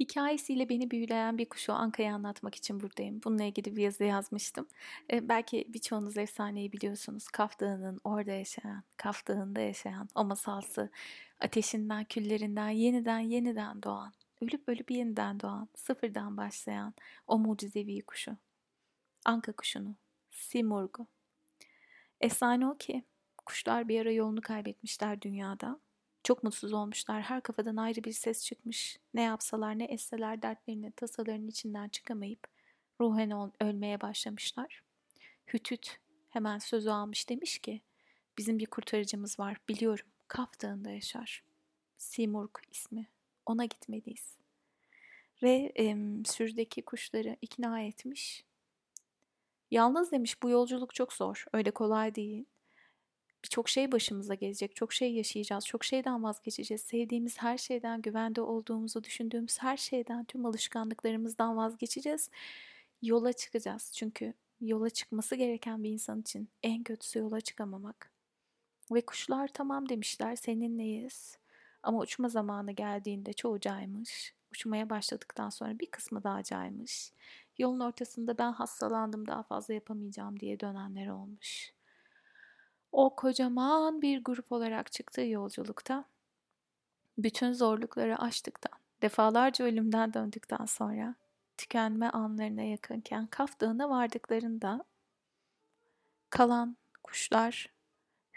Hikayesiyle beni büyüleyen bir kuşu Anka'yı anlatmak için buradayım. Bununla ilgili bir yazı yazmıştım. E, belki birçoğunuz efsaneyi biliyorsunuz. Kaf Dağı'nın orada yaşayan, Kaf Dağı'nda yaşayan o masalsı ateşinden, küllerinden yeniden yeniden doğan, ölüp ölüp yeniden doğan, sıfırdan başlayan o mucizevi kuşu. Anka kuşunu, Simurg'u. Efsane o ki kuşlar bir ara yolunu kaybetmişler dünyada çok mutsuz olmuşlar. Her kafadan ayrı bir ses çıkmış. Ne yapsalar ne etseler dertlerini, tasalarının içinden çıkamayıp ruhen ölmeye başlamışlar. Hütüt hemen sözü almış demiş ki bizim bir kurtarıcımız var biliyorum Kaf Dağı'nda yaşar. Simurg ismi. Ona gitmeliyiz. Ve e, sürüdeki kuşları ikna etmiş. Yalnız demiş bu yolculuk çok zor. Öyle kolay değil birçok şey başımıza gelecek, çok şey yaşayacağız, çok şeyden vazgeçeceğiz. Sevdiğimiz her şeyden, güvende olduğumuzu düşündüğümüz her şeyden, tüm alışkanlıklarımızdan vazgeçeceğiz. Yola çıkacağız çünkü yola çıkması gereken bir insan için en kötüsü yola çıkamamak. Ve kuşlar tamam demişler seninleyiz. Ama uçma zamanı geldiğinde çoğu caymış. Uçmaya başladıktan sonra bir kısmı daha caymış. Yolun ortasında ben hastalandım daha fazla yapamayacağım diye dönenler olmuş. O kocaman bir grup olarak çıktığı yolculukta bütün zorlukları aştıktan, defalarca ölümden döndükten sonra tükenme anlarına yakınken Kaf Dağı'na vardıklarında kalan kuşlar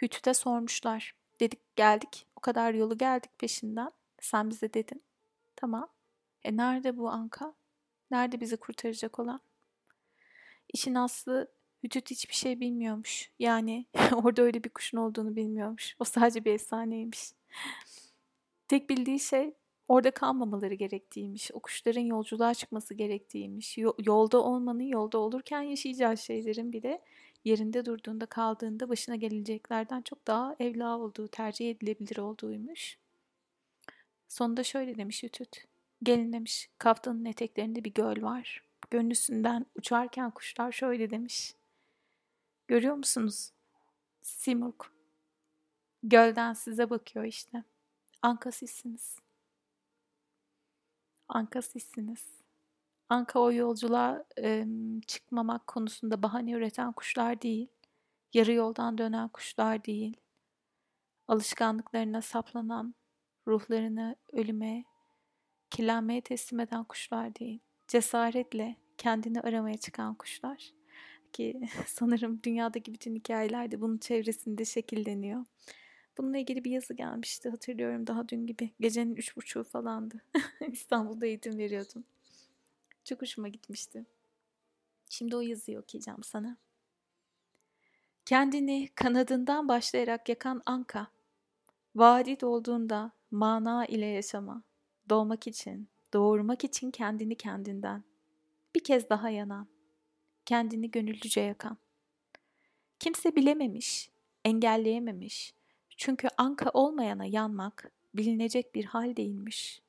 Hütüt'e sormuşlar. Dedik geldik o kadar yolu geldik peşinden. Sen bize dedin. Tamam. E nerede bu Anka? Nerede bizi kurtaracak olan? İşin aslı Vücut hiçbir şey bilmiyormuş. Yani orada öyle bir kuşun olduğunu bilmiyormuş. O sadece bir efsaneymiş. Tek bildiği şey orada kalmamaları gerektiğiymiş. O kuşların yolculuğa çıkması gerektiğiymiş. yolda olmanın, yolda olurken yaşayacağı şeylerin bile yerinde durduğunda, kaldığında başına geleceklerden çok daha evla olduğu, tercih edilebilir olduğuymuş. Sonunda şöyle demiş Ütüt. Gelin demiş, kaftanın eteklerinde bir göl var. Gönlüsünden uçarken kuşlar şöyle demiş. Görüyor musunuz? Simurg. Gölden size bakıyor işte. Anka sizsiniz. Anka sizsiniz. Anka o yolculuğa e, çıkmamak konusunda bahane üreten kuşlar değil. Yarı yoldan dönen kuşlar değil. Alışkanlıklarına saplanan, ruhlarını ölüme, kirlenmeye teslim eden kuşlar değil. Cesaretle kendini aramaya çıkan kuşlar ki sanırım dünyadaki bütün hikayelerde bunun çevresinde şekilleniyor. Bununla ilgili bir yazı gelmişti hatırlıyorum daha dün gibi. Gecenin üç buçuğu falandı. İstanbul'da eğitim veriyordum. Çok hoşuma gitmişti. Şimdi o yazıyı okuyacağım sana. Kendini kanadından başlayarak yakan anka, vadi dolduğunda mana ile yaşama, doğmak için, doğurmak için kendini kendinden, bir kez daha yanan, kendini gönüllüce yakan. Kimse bilememiş, engelleyememiş. Çünkü anka olmayana yanmak bilinecek bir hal değilmiş.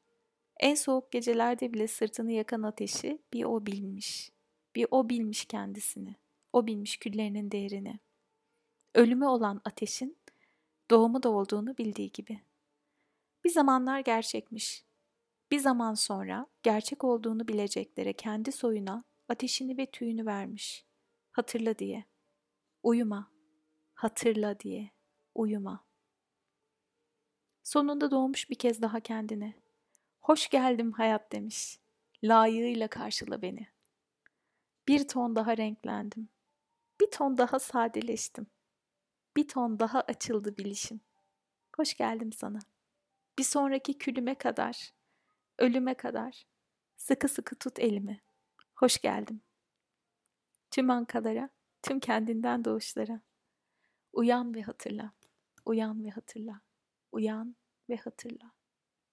En soğuk gecelerde bile sırtını yakan ateşi bir o bilmiş. Bir o bilmiş kendisini. O bilmiş küllerinin değerini. Ölümü olan ateşin doğumu da olduğunu bildiği gibi. Bir zamanlar gerçekmiş. Bir zaman sonra gerçek olduğunu bileceklere kendi soyuna ateşini ve tüyünü vermiş. Hatırla diye. Uyuma. Hatırla diye. Uyuma. Sonunda doğmuş bir kez daha kendine. Hoş geldim hayat demiş. Layığıyla karşıla beni. Bir ton daha renklendim. Bir ton daha sadeleştim. Bir ton daha açıldı bilişim. Hoş geldim sana. Bir sonraki külüme kadar, ölüme kadar. Sıkı sıkı tut elimi. Hoş geldim. Tüm ankalara, tüm kendinden doğuşlara. Uyan ve hatırla. Uyan ve hatırla. Uyan ve hatırla.